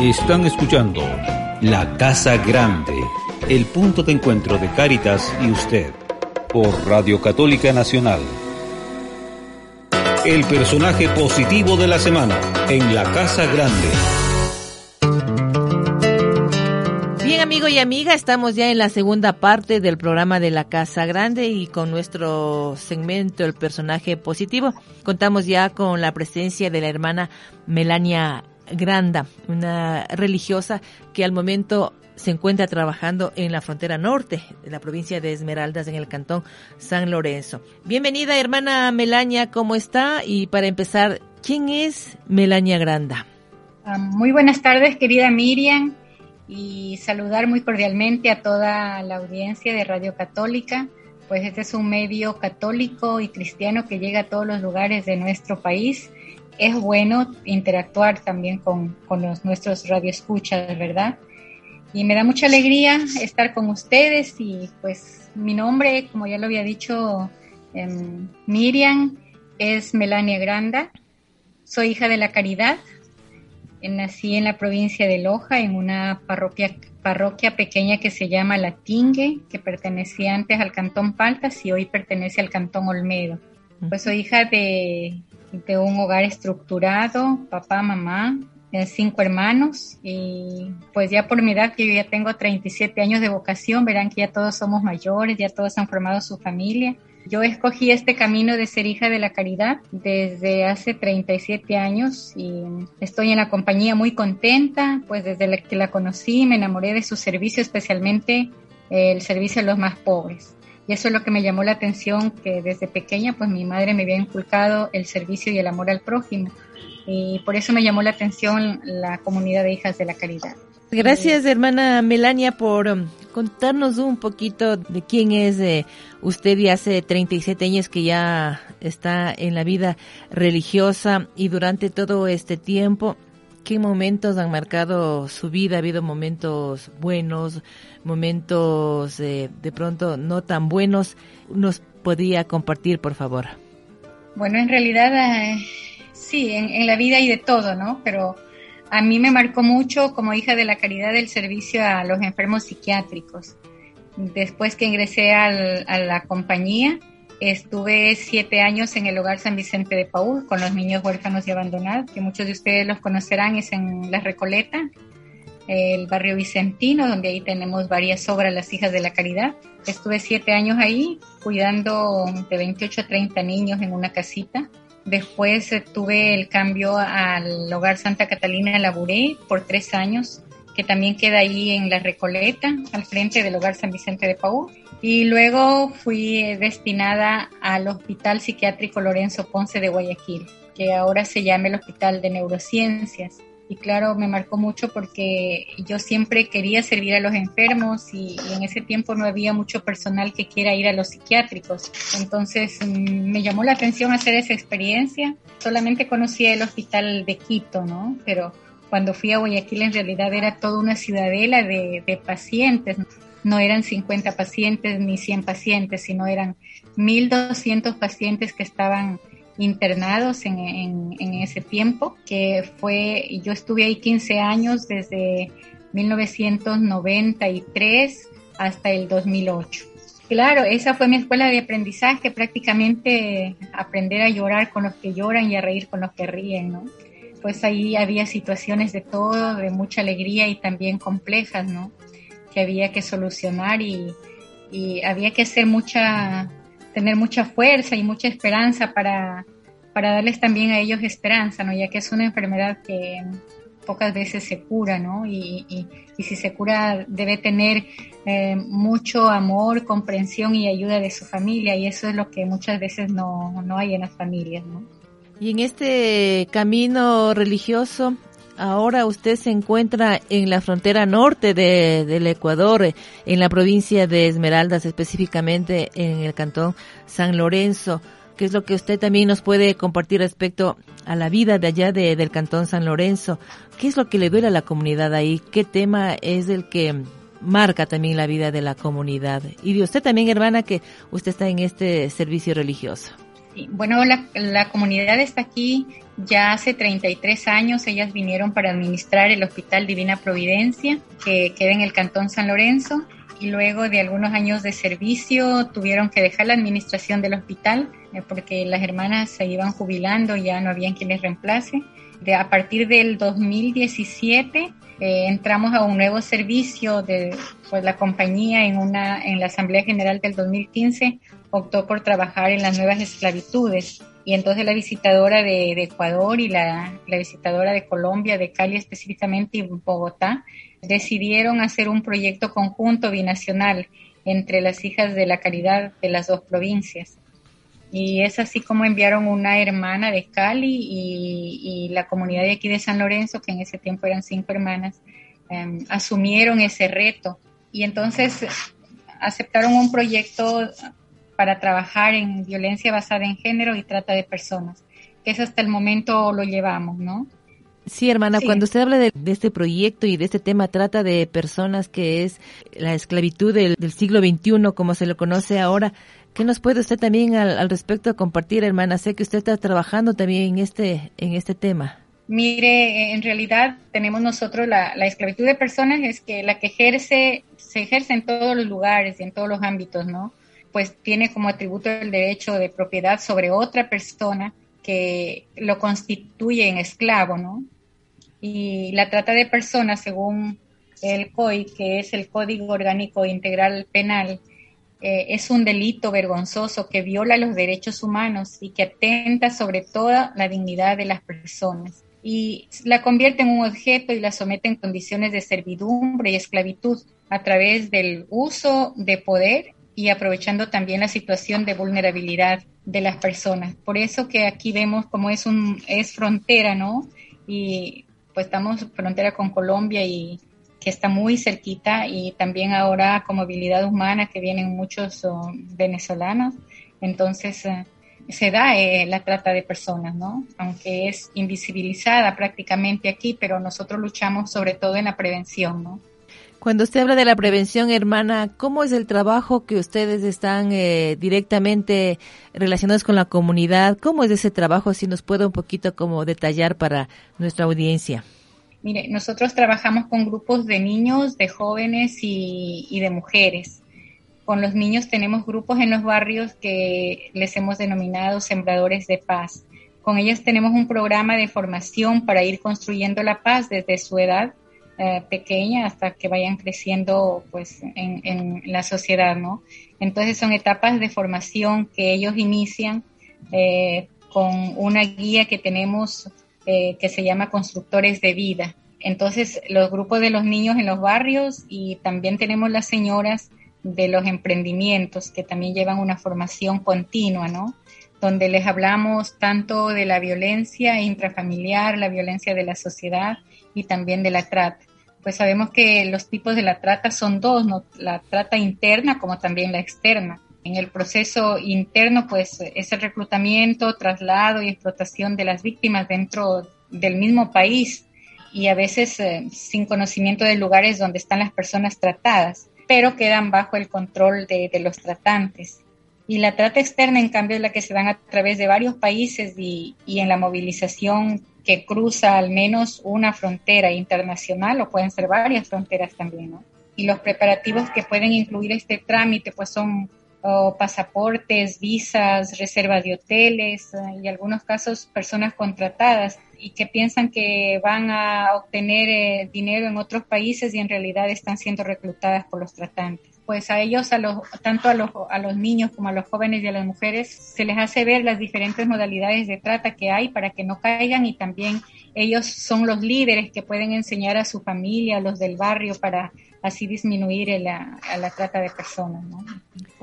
Están escuchando La Casa Grande, el punto de encuentro de Cáritas y usted, por Radio Católica Nacional. El personaje positivo de la semana en La Casa Grande. Bien, amigo y amiga, estamos ya en la segunda parte del programa de la Casa Grande y con nuestro segmento El personaje positivo. Contamos ya con la presencia de la hermana Melania Granda, una religiosa que al momento se encuentra trabajando en la frontera norte de la provincia de Esmeraldas en el cantón San Lorenzo. Bienvenida hermana Melania, ¿cómo está? Y para empezar, ¿quién es Melania Granda? Ah, muy buenas tardes, querida Miriam, y saludar muy cordialmente a toda la audiencia de Radio Católica, pues este es un medio católico y cristiano que llega a todos los lugares de nuestro país es bueno interactuar también con, los, nuestros radioescuchas, ¿verdad? Y me da mucha alegría estar con ustedes y pues mi nombre, como ya lo había dicho em, Miriam, es Melania Granda. Soy hija de la Caridad. Nací en la provincia de Loja, en una parroquia, parroquia pequeña que se llama La Tingue, que pertenecía antes al Cantón Paltas y hoy pertenece al Cantón Olmedo. Pues soy hija de de un hogar estructurado, papá, mamá, eh, cinco hermanos y pues ya por mi edad que yo ya tengo 37 años de vocación, verán que ya todos somos mayores, ya todos han formado su familia. Yo escogí este camino de ser hija de la caridad desde hace 37 años y estoy en la compañía muy contenta, pues desde que la conocí me enamoré de su servicio, especialmente el servicio a los más pobres. Y eso es lo que me llamó la atención, que desde pequeña pues mi madre me había inculcado el servicio y el amor al prójimo. Y por eso me llamó la atención la comunidad de hijas de la caridad. Gracias, hermana Melania, por um, contarnos un poquito de quién es eh, usted y hace 37 años que ya está en la vida religiosa y durante todo este tiempo ¿Qué momentos han marcado su vida? ¿Ha habido momentos buenos, momentos eh, de pronto no tan buenos? ¿Nos podría compartir, por favor? Bueno, en realidad eh, sí, en, la vida hay de todo, ¿no? Pero a mí me marcó mucho como hija de la caridad del servicio a los enfermos psiquiátricos. Después que ingresé a la compañía, Estuve siete años en el hogar San Vicente de Paúl con los niños huérfanos y abandonados, que muchos de ustedes los conocerán, es en La Recoleta, el barrio vicentino, donde ahí tenemos varias obras, las hijas de la caridad. Estuve siete años ahí cuidando de 28 a 30 niños en una casita. Después eh, tuve el cambio al hogar Santa Catalina Laburé por tres años, que también queda ahí en La Recoleta, al frente del hogar San Vicente de Paúl. Y luego fui destinada al Hospital Psiquiátrico Lorenzo Ponce de Guayaquil, que ahora se llama el Hospital de Neurociencias. Y claro, me marcó mucho porque yo siempre quería servir a los enfermos y, en ese tiempo no había mucho personal que quiera ir a los psiquiátricos. Entonces mm, me llamó la atención hacer esa experiencia. Solamente conocía el hospital de Quito, ¿no? Pero cuando fui a Guayaquil en realidad era toda una ciudadela de, de pacientes no eran 50 pacientes ni 100 pacientes, sino eran 1.200 pacientes que estaban internados en, en, ese tiempo, que fue, yo estuve ahí 15 años desde 1993 hasta el 2008. Claro, esa fue mi escuela de aprendizaje, prácticamente aprender a llorar con los que lloran y a reír con los que ríen, ¿no? Pues ahí había situaciones de todo, de mucha alegría y también complejas, ¿no? que había que solucionar y, había que mucha, tener mucha fuerza y mucha esperanza para, para darles también a ellos esperanza, ¿no? Ya que es una enfermedad que pocas veces se cura, ¿no? Y, y, si se cura debe tener eh, mucho amor, comprensión y ayuda de su familia y eso es lo que muchas veces no, no hay en las familias, ¿no? Y en este camino religioso, Ahora usted se encuentra en la frontera norte de, del Ecuador, en la provincia de Esmeraldas, específicamente en el cantón San Lorenzo. ¿Qué es lo que usted también nos puede compartir respecto a la vida de allá de, del cantón San Lorenzo? ¿Qué es lo que le duele a la comunidad ahí? ¿Qué tema es el que marca también la vida de la comunidad? Y de usted también, hermana, que usted está en este servicio religioso. Bueno, la, comunidad está aquí Ya hace 33 años ellas vinieron para administrar el Hospital Divina Providencia, que queda en el Cantón San Lorenzo, y luego de algunos años de servicio tuvieron que dejar la administración del hospital eh, porque las hermanas se iban jubilando, ya no habían quien les reemplace. De, a partir del 2017 eh, entramos a un nuevo servicio de pues, la compañía en, una, en la Asamblea General del 2015 optó por trabajar en las nuevas esclavitudes y entonces la visitadora de, Ecuador y la, la, visitadora de Colombia, de Cali específicamente y Bogotá, decidieron hacer un proyecto conjunto binacional entre las hijas de la caridad de las dos provincias. Y es así como enviaron una hermana de Cali y, la comunidad de aquí de San Lorenzo, que en ese tiempo eran cinco hermanas, em, asumieron ese reto. Y entonces aceptaron un proyecto para trabajar en violencia basada en género y trata de personas, que es hasta el momento lo llevamos, ¿no? Sí, hermana, cuando usted habla de, este proyecto y de este tema, trata de personas que es la esclavitud del, siglo XXI, como se lo conoce ahora. ¿Qué nos puede usted también al, respecto compartir, hermana? Sé que usted está trabajando también en este, en este tema. Mire, en realidad tenemos nosotros la, la, esclavitud de personas es que la que ejerce, se ejerce en todos los lugares y en todos los ámbitos, ¿no? Pues tiene como atributo el derecho de propiedad sobre otra persona que lo constituye en esclavo, ¿no? y la trata de personas, según el COI, que es el Código Orgánico Integral Penal, eh, es un delito vergonzoso que viola los derechos humanos y que atenta sobre toda la dignidad de las personas y la convierte en un objeto y la somete en condiciones de servidumbre y esclavitud a través del uso de poder y aprovechando también la situación de vulnerabilidad de las personas. Por eso que aquí vemos como es un es frontera, ¿no? Y pues estamos frontera con Colombia y que está muy cerquita y también ahora con movilidad humana que vienen muchos oh, venezolanos. Entonces eh, se da eh, la trata de personas, ¿no? Aunque es invisibilizada prácticamente aquí, pero nosotros luchamos sobre todo en la prevención, ¿no? Cuando usted habla de la prevención, hermana, ¿cómo es el trabajo que ustedes están eh, directamente relacionados con la comunidad? ¿Cómo es ese trabajo? Si nos puede un poquito como detallar para nuestra audiencia. Mire, nosotros trabajamos con grupos de niños, de jóvenes y, y de mujeres. Con los niños tenemos grupos en los barrios que les hemos denominado sembradores de paz. Con ellos tenemos un programa de formación para ir construyendo la paz desde su edad eh, pequeña hasta que vayan creciendo pues en, la sociedad, ¿no? Entonces son etapas de formación que ellos inician eh, con una guía que tenemos eh, que se llama Constructores de Vida. Entonces los grupos de los niños en los barrios y también tenemos las señoras de los emprendimientos que también llevan una formación continua, ¿no? Donde les hablamos tanto de la violencia intrafamiliar, la violencia de la sociedad y también de la trata. Pues sabemos que los tipos de la trata son dos, ¿no? la trata interna como también la externa. En el proceso interno, pues es el reclutamiento, traslado y explotación de las víctimas dentro del mismo país y a veces eh, sin conocimiento de lugares donde están las personas tratadas, pero quedan bajo el control de, de los tratantes. Y la trata externa, en cambio, es la que se dan a través de varios países y, y en la movilización que cruza al menos una frontera internacional o pueden ser varias fronteras también. Y los preparativos que pueden incluir este trámite pues son pasaportes, visas, reservas de hoteles eh, y en algunos casos personas contratadas y que piensan que van a obtener eh, dinero en otros países y en realidad están siendo reclutadas por los tratantes pues a ellos, a los, tanto a los, a los niños como a los jóvenes y a las mujeres, se les hace ver las diferentes modalidades de trata que hay para que no caigan y también ellos son los líderes que pueden enseñar a su familia, a los del barrio, para así disminuir la, la trata de personas, ¿no?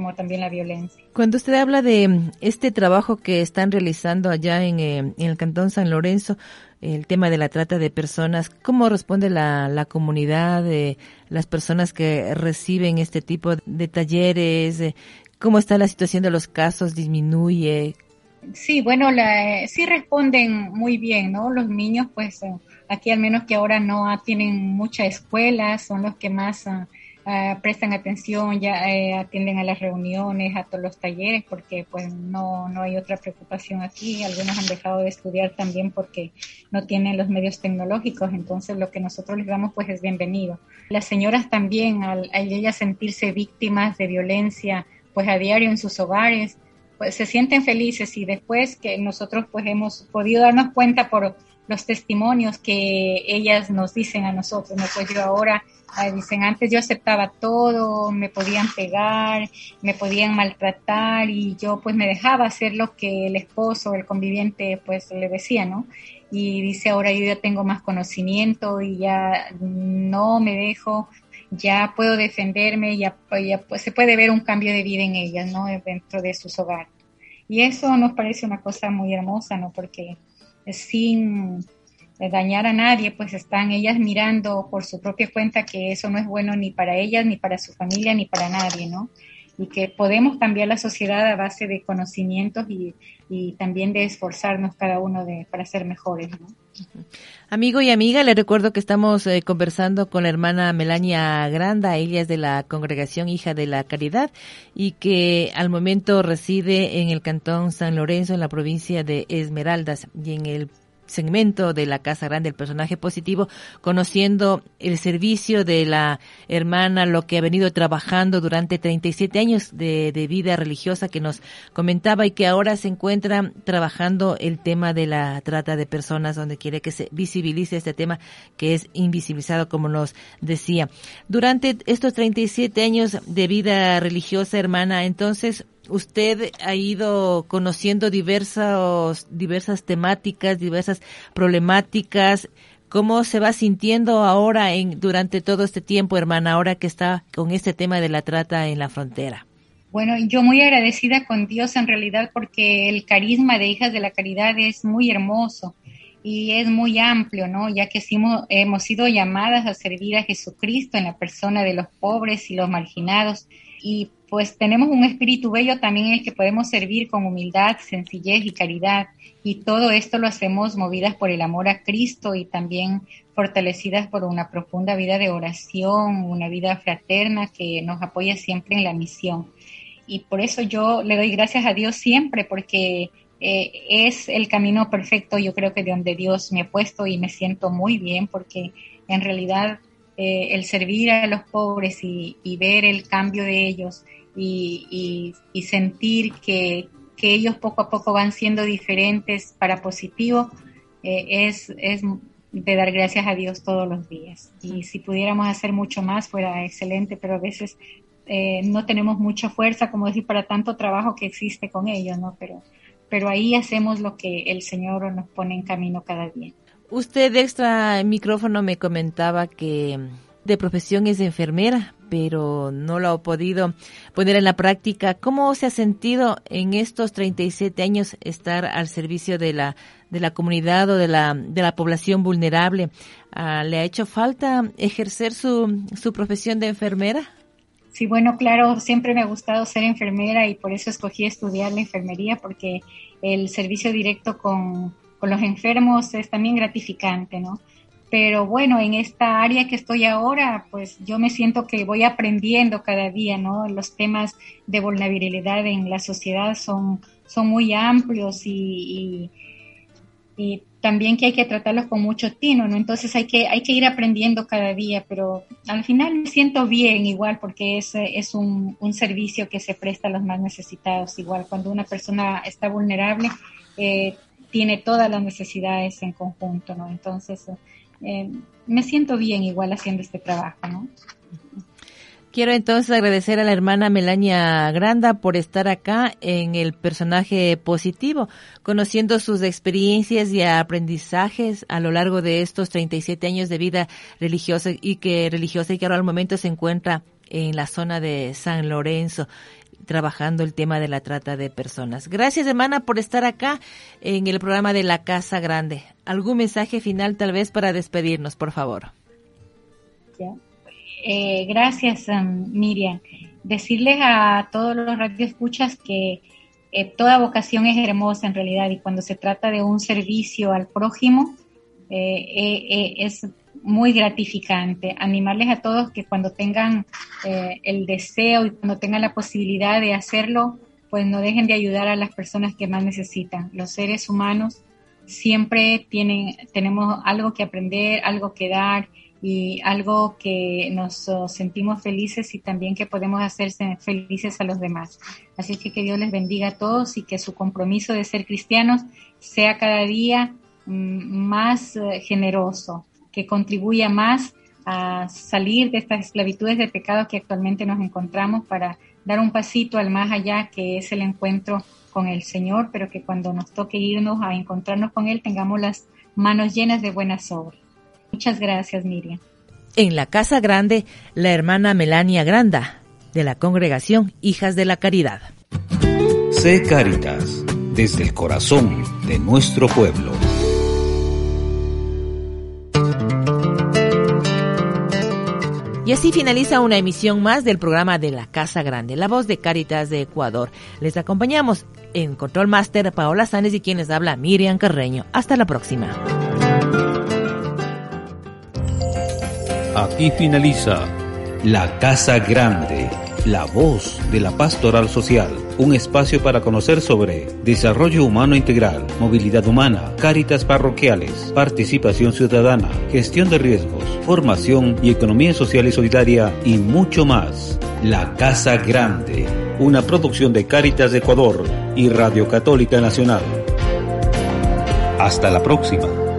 Como también la violencia. Cuando usted habla de este trabajo que están realizando allá en, eh, en el Cantón San Lorenzo, el tema de la trata de personas. ¿Cómo responde la, la comunidad, de las personas que reciben este tipo de talleres? ¿Cómo está la situación de los casos? ¿Disminuye? Sí, bueno, la, sí responden muy bien, ¿no? Los niños, pues aquí al menos que ahora no tienen mucha escuela, son los que más ah, prestan atención, ya eh, atienden a las reuniones, a todos los talleres, porque pues no, no hay otra preocupación aquí. Algunos han dejado de estudiar también porque no tienen los medios tecnológicos, entonces lo que nosotros les damos pues es bienvenido. Las señoras también, al, al ellas sentirse víctimas de violencia, pues a diario en sus hogares, pues se sienten felices y después que nosotros pues hemos podido darnos cuenta por los testimonios que ellas nos dicen a nosotros, ¿no? Pues yo ahora, ah, dicen, antes yo aceptaba todo, me podían pegar, me podían maltratar y yo pues me dejaba hacer lo que el esposo, el conviviente pues le decía, ¿no? Y dice, ahora yo ya tengo más conocimiento y ya no me dejo, ya puedo defenderme, ya, ya pues, se puede ver un cambio de vida en ellas, ¿no? Dentro de sus hogares. Y eso nos parece una cosa muy hermosa, ¿no? Porque sin dañar a nadie, pues están ellas mirando por su propia cuenta que eso no es bueno ni para ellas, ni para su familia, ni para nadie, ¿no? Y que podemos cambiar la sociedad a base de conocimientos y, y también de esforzarnos cada uno de, para ser mejores, ¿no? Amigo y amiga, le recuerdo que estamos eh, conversando con la hermana Melania Granda, ella es de la congregación Hija de la Caridad y que al momento reside en el cantón San Lorenzo, en la provincia de Esmeraldas y en el segmento de la Casa Grande, el personaje positivo, conociendo el servicio de la hermana, lo que ha venido trabajando durante 37 años de, vida religiosa que nos comentaba y que ahora se encuentra trabajando el tema de la trata de personas, donde quiere que se visibilice este tema que es invisibilizado, como nos decía. Durante estos 37 años de vida religiosa, hermana, entonces, usted ha ido conociendo diversas diversas temáticas, diversas problemáticas. ¿Cómo se va sintiendo ahora en, durante todo este tiempo, hermana, ahora que está con este tema de la trata en la frontera? Bueno, yo muy agradecida con Dios en realidad porque el carisma de Hijas de la Caridad es muy hermoso y es muy amplio, ¿no? Ya que hemos, hemos sido llamadas a servir a Jesucristo en la persona de los pobres y los marginados y pues tenemos un espíritu bello también en el que podemos servir con humildad, sencillez y caridad. Y todo esto lo hacemos movidas por el amor a Cristo y también fortalecidas por una profunda vida de oración, una vida fraterna que nos apoya siempre en la misión. Y por eso yo le doy gracias a Dios siempre, porque eh, es el camino perfecto, yo creo que de donde Dios me ha puesto y me siento muy bien, porque en realidad eh, el servir a los pobres y, ver el cambio de ellos y, sentir que, ellos poco a poco van siendo diferentes para positivo, eh, es, es de dar gracias a Dios todos los días. Y si pudiéramos hacer mucho más, fuera excelente, pero a veces eh, no tenemos mucha fuerza, como decir, para tanto trabajo que existe con ellos, ¿no? Pero, pero ahí hacemos lo que el Señor nos pone en camino cada día. Usted extra micrófono me comentaba que de profesión es enfermera, pero no lo ha podido poner en la práctica. ¿Cómo se ha sentido en estos 37 años estar al servicio de la de la comunidad o de la de la población vulnerable? Ah, ¿Le ha hecho falta ejercer su su profesión de enfermera? Sí, bueno, claro, siempre me ha gustado ser enfermera y por eso escogí estudiar la enfermería porque el servicio directo con con los enfermos es también gratificante, ¿no? Pero bueno, en esta área que estoy ahora, pues yo me siento que voy aprendiendo cada día, ¿no? Los temas de vulnerabilidad en la sociedad son, son muy amplios y, y, también que hay que tratarlos con mucho tino, ¿no? Entonces hay que, hay que ir aprendiendo cada día, pero al final me siento bien igual porque es, es un, servicio que se presta a los más necesitados. Igual cuando una persona está vulnerable, eh, tiene todas las necesidades en conjunto, ¿no? Entonces, eh, me siento bien igual haciendo este trabajo, ¿no? Quiero entonces agradecer a la hermana Melania Granda por estar acá en el personaje positivo, conociendo sus experiencias y aprendizajes a lo largo de estos 37 años de vida religiosa y que religiosa y que ahora al momento se encuentra en la zona de San Lorenzo trabajando el tema de la trata de personas. Gracias, hermana, por estar acá en el programa de la Casa Grande. ¿Algún mensaje final tal vez para despedirnos, por favor? Eh, gracias, um, Miriam. Decirles a todos los radioescuchas que eh, toda vocación es hermosa en realidad y cuando se trata de un servicio al prójimo, eh, es muy gratificante. Animarles a todos que cuando tengan eh, el deseo y cuando tengan la posibilidad de hacerlo, pues no dejen de ayudar a las personas que más necesitan. Los seres humanos siempre tienen, tenemos algo que aprender, algo que dar y algo que nos sentimos felices y también que podemos hacerse felices a los demás. Así que que Dios les bendiga a todos y que su compromiso de ser cristianos sea cada día mm, más eh, generoso, que contribuya más a salir de estas esclavitudes de pecado que actualmente nos encontramos para dar un pasito al más allá que es el encuentro con el Señor, pero que cuando nos toque irnos a encontrarnos con Él tengamos las manos llenas de buenas obras. Muchas gracias, Miriam. En la Casa Grande, la hermana Melania Granda, de la congregación Hijas de la Caridad. Sé Caritas, desde el corazón de nuestro pueblo. Y así finaliza una emisión más del programa de la Casa Grande, la voz de Caritas de Ecuador. Les acompañamos en Control Master Paola Sánchez y quienes habla Miriam Carreño. Hasta la próxima. Aquí finaliza La Casa Grande, la voz de la pastoral social un espacio para conocer sobre desarrollo humano integral, movilidad humana, cáritas parroquiales, participación ciudadana, gestión de riesgos, formación y economía social y solidaria y mucho más. La Casa Grande, una producción de Cáritas de Ecuador y Radio Católica Nacional. Hasta la próxima.